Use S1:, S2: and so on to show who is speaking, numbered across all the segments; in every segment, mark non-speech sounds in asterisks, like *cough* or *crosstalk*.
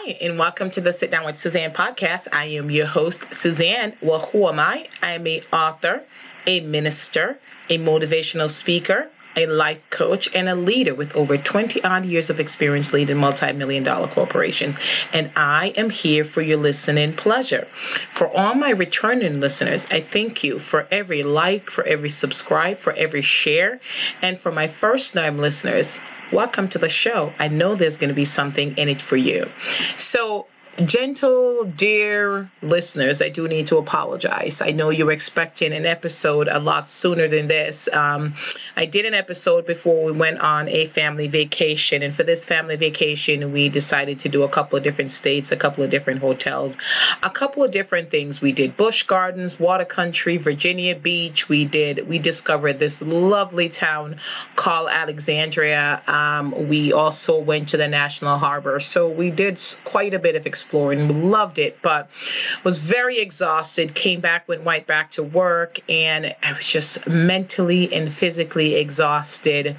S1: Hi, and welcome to the Sit Down with Suzanne podcast. I am your host, Suzanne. Well, who am I? I am a author, a minister, a motivational speaker, a life coach, and a leader with over 20 odd years of experience leading multi million dollar corporations. And I am here for your listening pleasure. For all my returning listeners, I thank you for every like, for every subscribe, for every share. And for my first time listeners, welcome to the show. I know there's going to be something in it for you. So, gentle, dear listeners, I do need to apologize. I know you're expecting an episode a lot sooner than this. Um, I did an episode before we went on a family vacation, and for this family vacation, we decided to do a couple of different states, a couple of different hotels, a couple of different things. We did Busch Gardens, Water Country, Virginia Beach. We did. We discovered this lovely town called Alexandria. Um, we also went to the National Harbor, so we did quite a bit of exploring exploring. Loved it, but was very exhausted. Came back, went right back to work, and I was just mentally and physically exhausted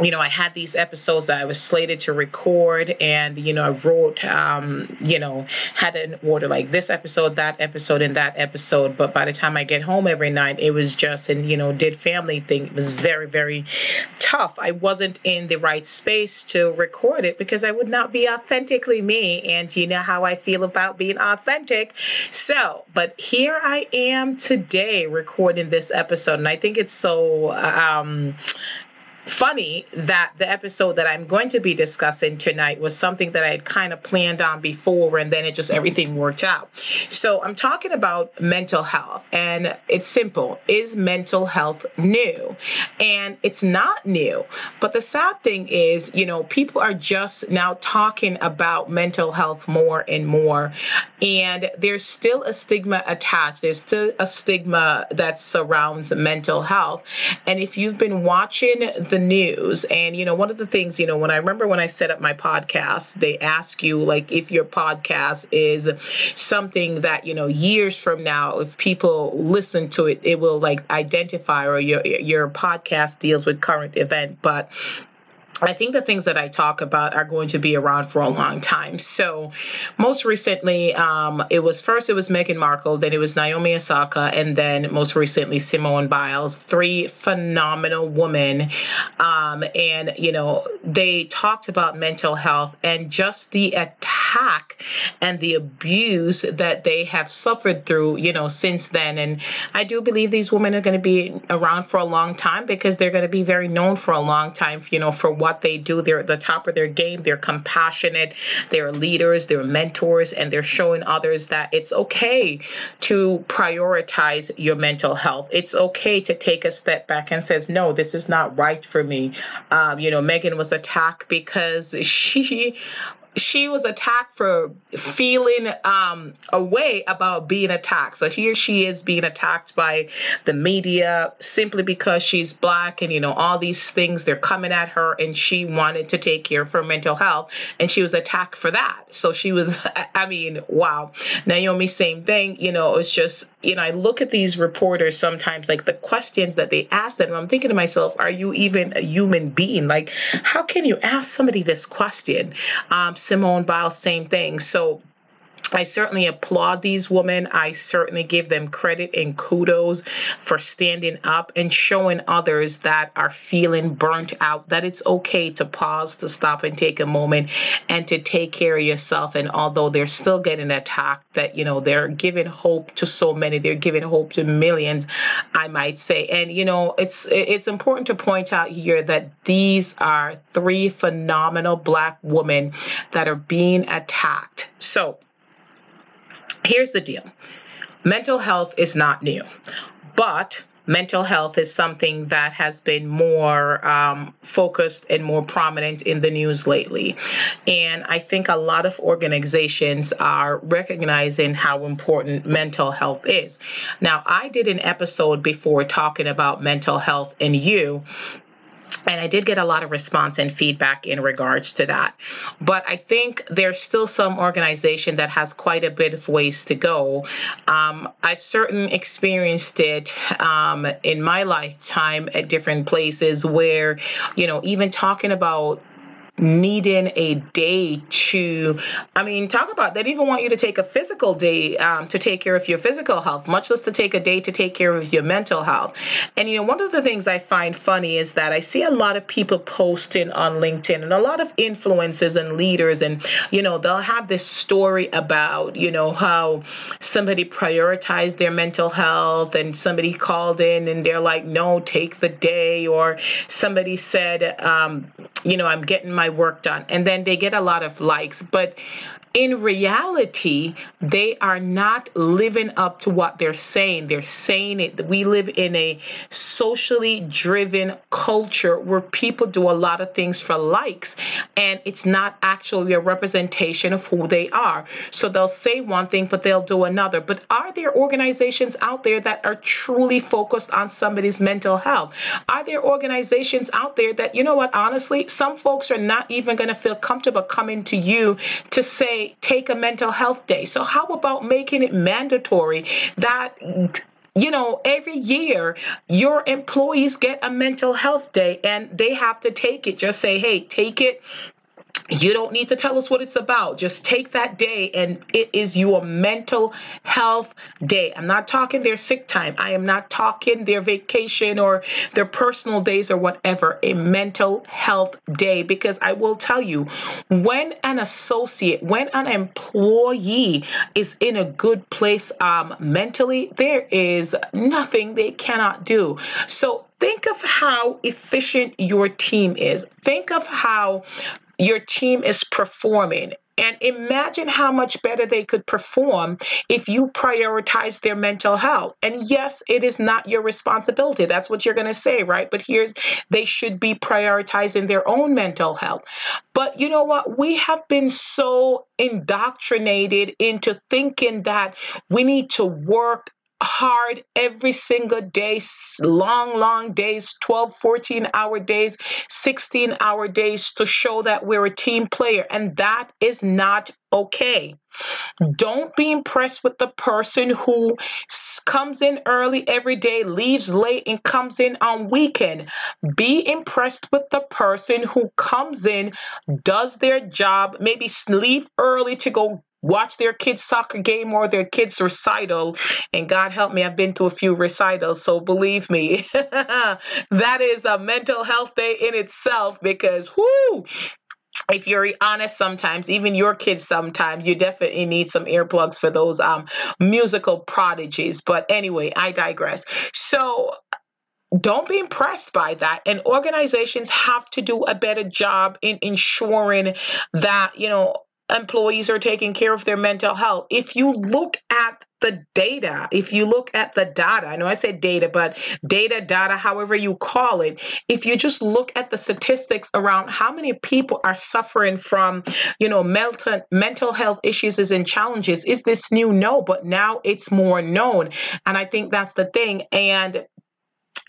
S1: you know, I had these episodes that I was slated to record, and you know, I wrote, um, you know, had an order like this episode, that episode, and that episode. But by the time I get home every night, it was just, and you know, did family thing. It was very, very tough. I wasn't in the right space to record it because I would not be authentically me, and you know how I feel about being authentic. So, but here I am today recording this episode, and I think it's so. Um, funny that the episode that I'm going to be discussing tonight was something that I had kind of planned on before and then it just everything worked out. So I'm talking about mental health and it's simple. Is mental health new? And it's not new. But the sad thing is, you know, people are just now talking about mental health more and more. And there's still a stigma attached. There's still a stigma that surrounds mental health. And if you've been watching the the news. And, you know, one of the things, you know, when I remember when I set up my podcast, they ask you, like, if your podcast is something that, you know, years from now, if people listen to it, it will like identify or your, your podcast deals with current event. But I think the things that I talk about are going to be around for a long time. So, most recently, um, it was first it was Meghan Markle, then it was Naomi Osaka, and then most recently Simone Biles. Three phenomenal women, um, and you know they talked about mental health and just the attack and the abuse that they have suffered through, you know, since then. And I do believe these women are going to be around for a long time because they're going to be very known for a long time, you know, for what they do. They're at the top of their game. They're compassionate. They're leaders. They're mentors, and they're showing others that it's okay to prioritize your mental health. It's okay to take a step back and says, no, this is not right for me. Um, you know, Meghan was attacked because she she was attacked for feeling um, a way about being attacked. So here she is being attacked by the media simply because she's black and, you know, all these things, they're coming at her and she wanted to take care of her mental health and she was attacked for that. So she was, *laughs* I mean, wow. Naomi, same thing. You know, it's just, you know, I look at these reporters sometimes, like the questions that they ask them, I'm thinking to myself, are you even a human being? Like, how can you ask somebody this question? Um, Simone Biles, same thing. So I certainly applaud these women. I certainly give them credit and kudos for standing up and showing others that are feeling burnt out that it's okay to pause, to stop and take a moment and to take care of yourself. And although they're still getting attacked, that, you know, they're giving hope to so many, they're giving hope to millions, I might say. And, you know, it's, it's important to point out here that these are three phenomenal black women that are being attacked. So, here's the deal mental health is not new, but mental health is something that has been more um, focused and more prominent in the news lately. And I think a lot of organizations are recognizing how important mental health is. Now, I did an episode before talking about mental health and you and I did get a lot of response and feedback in regards to that. But I think there's still some organization that has quite a bit of ways to go. Um, I've certainly experienced it um, in my lifetime at different places where, you know, even talking about needing a day to, I mean, talk about, they don't even want you to take a physical day um, to take care of your physical health, much less to take a day to take care of your mental health. And, you know, one of the things I find funny is that I see a lot of people posting on LinkedIn and a lot of influencers and leaders, and, you know, they'll have this story about, you know, how somebody prioritized their mental health and somebody called in and they're like, no, take the day, or somebody said, um, you know, I'm getting my work done. And then they get a lot of likes. But in reality, they are not living up to what they're saying. They're saying it. We live in a socially driven culture where people do a lot of things for likes, and it's not actually a representation of who they are. So they'll say one thing, but they'll do another. But are there organizations out there that are truly focused on somebody's mental health? Are there organizations out there that, you know what, honestly, some folks are not even going to feel comfortable coming to you to take a mental health day. So, how about making it mandatory that you know, every year your employees get a mental health day and they have to take it. Just say, hey, take it you don't need to tell us what it's about. Just take that day and it is your mental health day. I'm not talking their sick time. I am not talking their vacation or their personal days or whatever. A mental health day. Because I will tell you, when an associate, when an employee is in a good place um, mentally, there is nothing they cannot do. So think of how efficient your team is. Think of how your team is performing. And imagine how much better they could perform if you prioritize their mental health. And yes, it is not your responsibility. That's what you're going to say, right? But here, they should be prioritizing their own mental health. But you know what? We have been so indoctrinated into thinking that we need to work hard every single day, long, long days, 12, 14 hour days, 16 hour days to show that we're a team player. And that is not okay. Don't be impressed with the person who comes in early every day, leaves late, and comes in on weekend. Be impressed with the person who comes in, does their job, maybe leave early to go watch their kids' soccer game or their kids' recital. And God help me, I've been to a few recitals, so believe me, *laughs* that is a mental health day in itself because, whoo, if you're honest sometimes even your kids sometimes you definitely need some earplugs for those um musical prodigies. But anyway i digress. So don't be impressed by that. And organizations have to do a better job in ensuring that you know employees are taking care of their mental health. If you look at the data, if you look at the data, I know I said data, but data, data, however you call it, if you just look at the statistics around how many people are suffering from, you know, mental mental health issues and challenges, is this new? No, but now it's more known. And I think that's the thing. And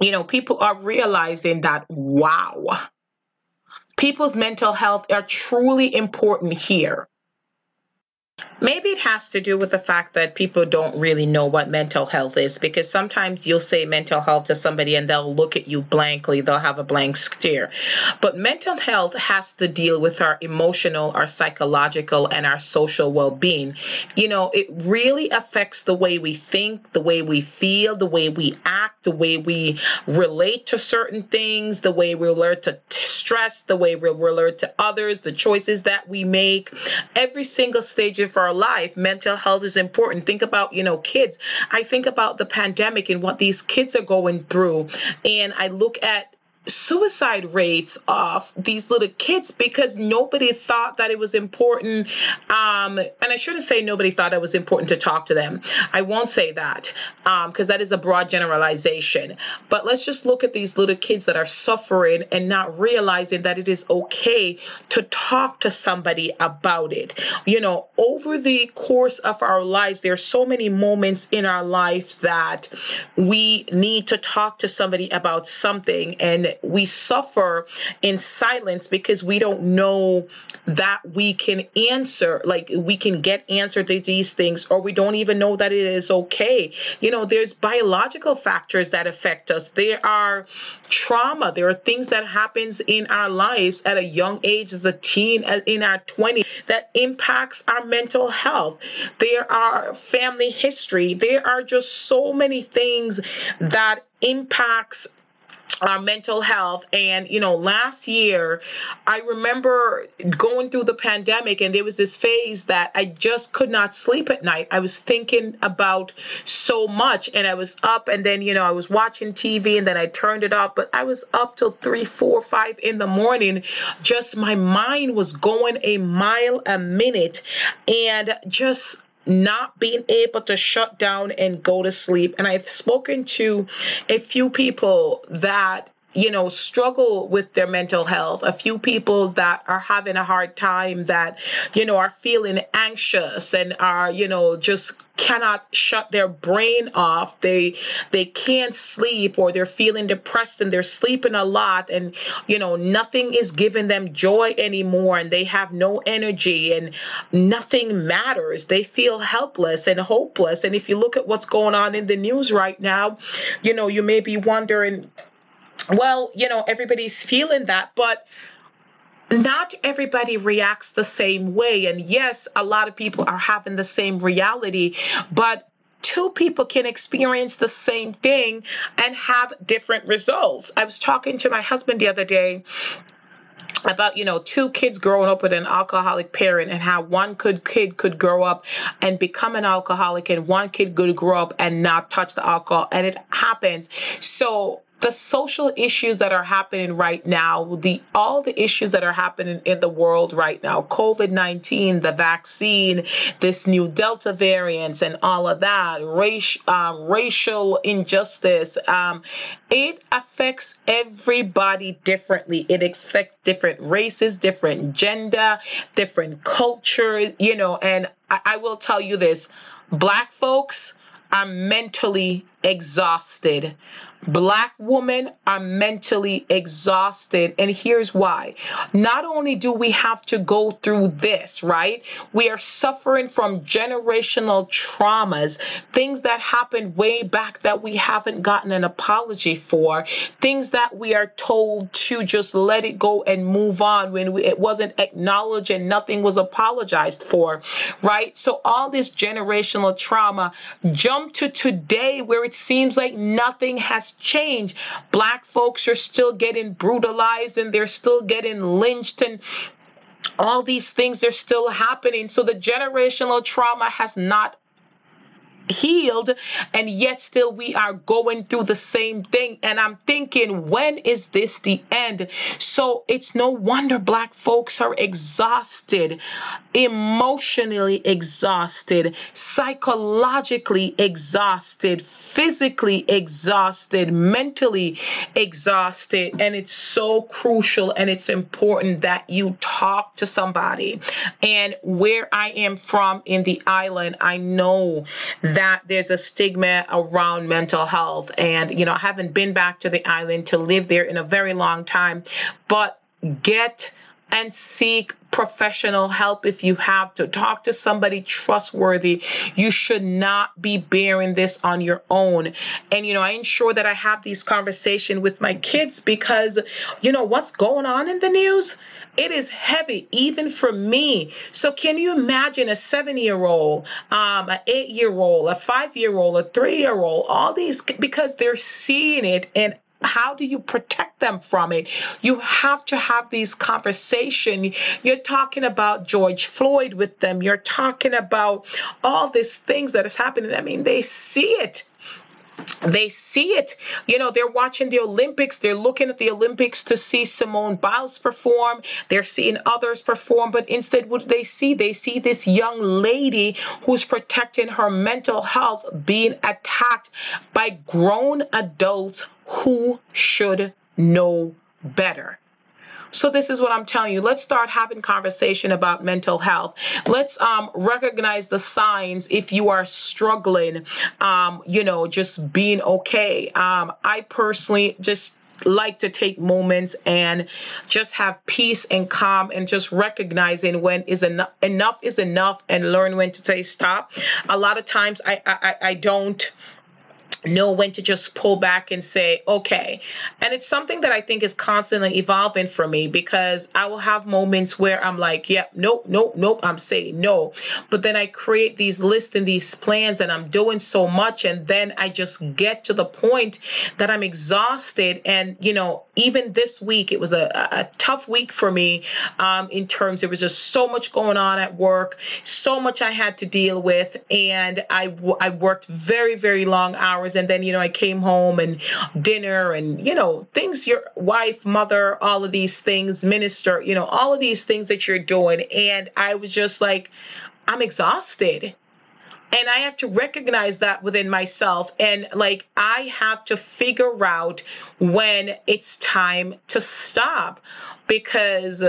S1: you know, people are realizing that, wow, people's mental health are truly important here. Maybe it has to do with the fact that people don't really know what mental health is because sometimes you'll say mental health to somebody and they'll look at you blankly, they'll have a blank stare. But mental health has to deal with our emotional, our psychological, and our social well being. You know, it really affects the way we think, the way we feel, the way we act, the way we relate to certain things, the way we learn to stress, the way we relate to others, the choices that we make. Every single stage of our life, mental health is important. Think about, you know, kids. I think about the pandemic and what these kids are going through. And I look at suicide rates of these little kids because nobody thought that it was important. Um, and I shouldn't say nobody thought it was important to talk to them. I won't say that because um, that is a broad generalization. But let's just look at these little kids that are suffering and not realizing that it is okay to talk to somebody about it. You know, over the course of our lives, there are so many moments in our lives that we need to talk to somebody about something and we suffer in silence because we don't know that we can answer, like we can get answer to these things, or we don't even know that it is okay. You know, there's biological factors that affect us. There are trauma. There are things that happens in our lives at a young age, as a teen, in our 20s, that impacts our mental health. There are family history. There are just so many things that impacts our mental health. And you know last year i remember going through the pandemic and there was this phase that i just could not sleep at night. I was thinking about so much and i was up and then you know i was watching tv and then i turned it off. But i was up till three four five in the morning. Just my mind was going a mile a minute and just not being able to shut down and go to sleep. And I've spoken to a few people that you know struggle with their mental health. A few people that are having a hard time that you know are feeling anxious and are you know just cannot shut their brain off. They they can't sleep or they're feeling depressed and they're sleeping a lot and you know nothing is giving them joy anymore and they have no energy and nothing matters. They feel helpless and hopeless. And if you look at what's going on in the news right now you know you may be wondering well you know everybody's feeling that but not everybody reacts the same way. And yes, a lot of people are having the same reality, but two people can experience the same thing and have different results. I was talking to my husband the other day about you know two kids growing up with an alcoholic parent and how one could kid could grow up and become an alcoholic and one kid could grow up and not touch the alcohol and it happens so the social issues that are happening right now, the all the issues that are happening in the world right now, COVID-19, the vaccine, this new Delta variants and all of that, race, uh, racial injustice, um, it affects everybody differently. It affects different races, different gender, different culture, you know, and I, I will tell you this, black folks are mentally exhausted Black women are mentally exhausted. And here's why. Not only do we have to go through this, right? We are suffering from generational traumas, things that happened way back that we haven't gotten an apology for, things that we are told to just let it go and move on when we, it wasn't acknowledged and nothing was apologized for, right? So all this generational trauma jump to today where it seems like nothing has changed. Black folks are still getting brutalized and they're still getting lynched and all these things are still happening. So the generational trauma has not healed and yet still we are going through the same thing. And i'm thinking when is this the end? So it's no wonder black folks are exhausted emotionally exhausted psychologically exhausted physically exhausted mentally exhausted. And it's so crucial and it's important that you talk to somebody. And where i am from in the island i know that there's a stigma around mental health. And, you know, I haven't been back to the island to live there in a very long time, but get and seek professional help if you have to. Talk to somebody trustworthy. You should not be bearing this on your own. And, you know, I ensure that I have these conversations with my kids because, you know, what's going on in the news? It is heavy, even for me. So, can you imagine a seven year old, um, an eight year old, a five year old, a three year old, all these because they're seeing it and how do you protect them from it? You have to have these conversations. You're talking about George Floyd with them. You're talking about all these things that is happening. I mean, they see it they see it. You know, they're watching the Olympics. They're looking at the Olympics to see Simone Biles perform. They're seeing others perform. But instead, what they see? They see this young lady who's protecting her mental health being attacked by grown adults who should know better. So this is what I'm telling you. Let's start having conversation about mental health. Let's um, recognize the signs if you are struggling, um, you know, just being okay. Um, I personally just like to take moments and just have peace and calm and just recognizing when is enough enough is enough and learn when to say stop. A lot of times I I, I don't know when to just pull back and say, okay. And it's something that I think is constantly evolving for me because I will have moments where I'm like, yep, yeah, nope, nope, nope, I'm saying no. But then I create these lists and these plans and I'm doing so much. And then I just get to the point that I'm exhausted. And, you know, even this week, it was a, a tough week for me um, in terms, there was just so much going on at work, so much I had to deal with. And I, I worked very, very long hours and then you know i came home and dinner and you know things your wife mother all of these things minister you know all of these things that you're doing and i was just like i'm exhausted and I have to recognize that within myself. And like, I have to figure out when it's time to stop because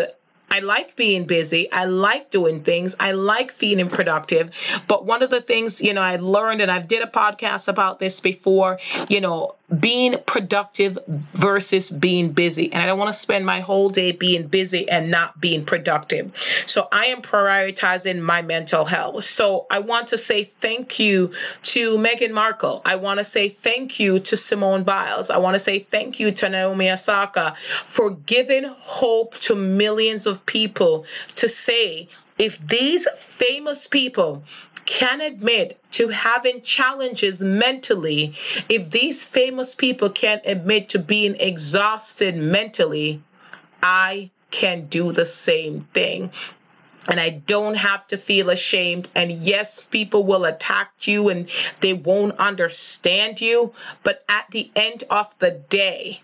S1: I like being busy. I like doing things. I like feeling productive. But one of the things, you know, I learned, and I've did a podcast about this before, you know, being productive versus being busy. And I don't want to spend my whole day being busy and not being productive. So I am prioritizing my mental health. So I want to say thank you to Meghan Markle. I want to say thank you to Simone Biles. I want to say thank you to Naomi Osaka for giving hope to millions of people to say, if these famous people can admit to having challenges mentally, if these famous people can admit to being exhausted mentally, I can do the same thing and I don't have to feel ashamed. And yes, people will attack you and they won't understand you. But at the end of the day,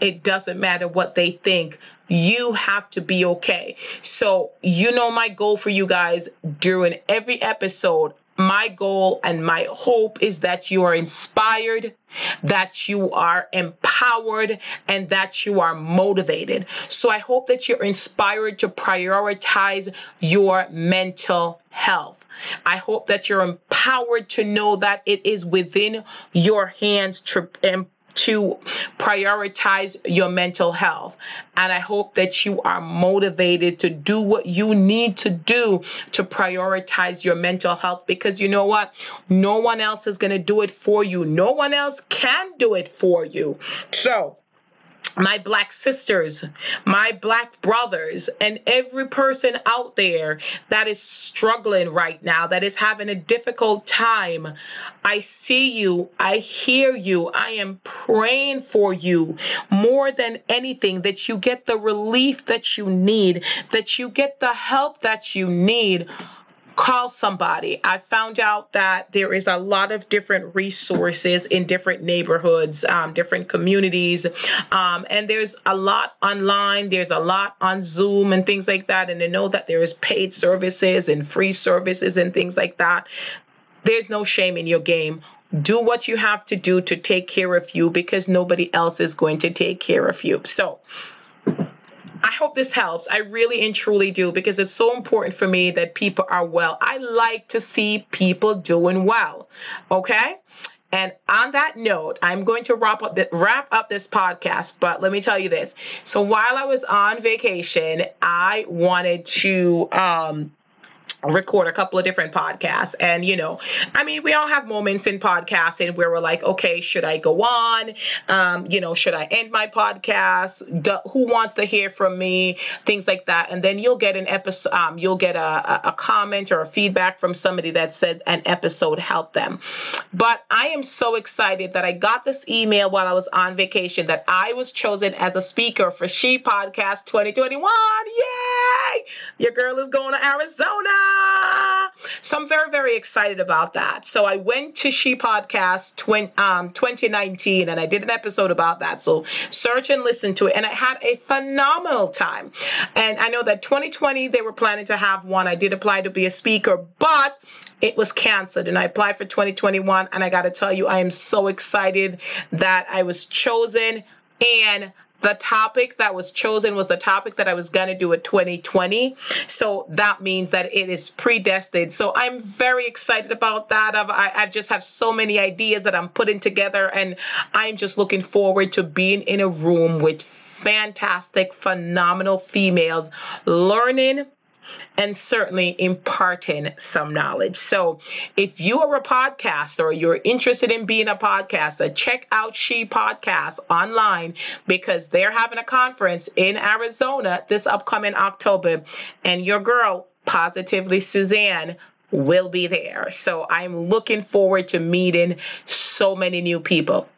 S1: it doesn't matter what they think. You have to be okay. So, you know, my goal for you guys during every episode, my goal and my hope is that you are inspired, that you are empowered, and that you are motivated. So I hope that you're inspired to prioritize your mental health. I hope that you're empowered to know that it is within your hands to to prioritize your mental health. And I hope that you are motivated to do what you need to do to prioritize your mental health because you know what? No one else is going to do it for you. No one else can do it for you. So, my black sisters, my black brothers, and every person out there that is struggling right now, that is having a difficult time. I see you. I hear you. I am praying for you more than anything that you get the relief that you need, that you get the help that you need call somebody. I found out that there is a lot of different resources in different neighborhoods, um, different communities, um, and there's a lot online. There's a lot on Zoom and things like that. And to know that there is paid services and free services and things like that. There's no shame in your game do what you have to do to take care of you because nobody else is going to take care of you. So, I hope this helps. I really and truly do because it's so important for me that people are well. I like to see people doing well. Okay? And on that note, I'm going to wrap up the, wrap up this podcast. But let me tell you this. So while I was on vacation, I wanted to um, record a couple of different podcasts. And you know i mean we all have moments in podcasting where we're like okay should i go on? Um, you know should i end my podcast? Who wants to hear from me? Things like that. And then you'll get an episode um, you'll get a, a comment or a feedback from somebody that said an episode helped them. But i am so excited that i got this email while i was on vacation that i was chosen as a speaker for she podcast 2021 yay your girl is going to arizona so I'm very, very excited about that. So I went to She Podcast 20, um, 2019 and I did an episode about that. So search and listen to it. And I had a phenomenal time. And I know that 2020 they were planning to have one. I did apply to be a speaker, but it was canceled and I applied for 2021. And I got to tell you, I am so excited that I was chosen and the topic that was chosen was the topic that I was going to do in 2020. So that means that it is predestined. So I'm very excited about that. I've, I, I just have so many ideas that I'm putting together, and I'm just looking forward to being in a room with fantastic, phenomenal females learning and certainly imparting some knowledge. So, if you are a podcaster or you're interested in being a podcaster, check out She Podcast online because they're having a conference in Arizona this upcoming October, and your girl, Positively Suzanne, will be there. So, I'm looking forward to meeting so many new people.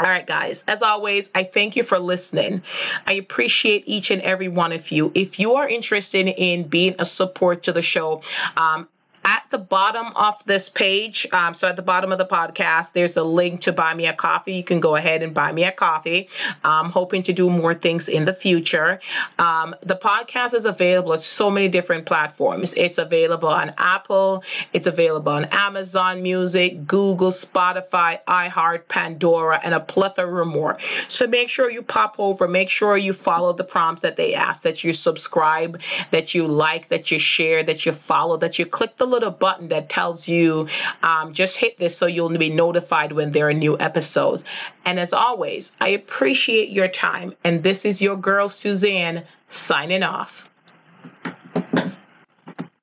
S1: All right, guys, as always, I thank you for listening. I appreciate each and every one of you. If you are interested in being a support to the show, um, at the bottom of this page, um, so at the bottom of the podcast, there's a link to buy me a coffee. You can go ahead and buy me a coffee. I'm hoping to do more things in the future. Um, the podcast is available at so many different platforms. It's available on Apple, it's available on Amazon Music, Google, Spotify, iHeart, Pandora, and a plethora more. So make sure you pop over, make sure you follow the prompts that they ask, that you subscribe, that you like, that you share, that you follow, that you click the little button that tells you um, just hit this so you'll be notified when there are new episodes. And as always, I appreciate your time. And this is your girl, Suzanne, signing off.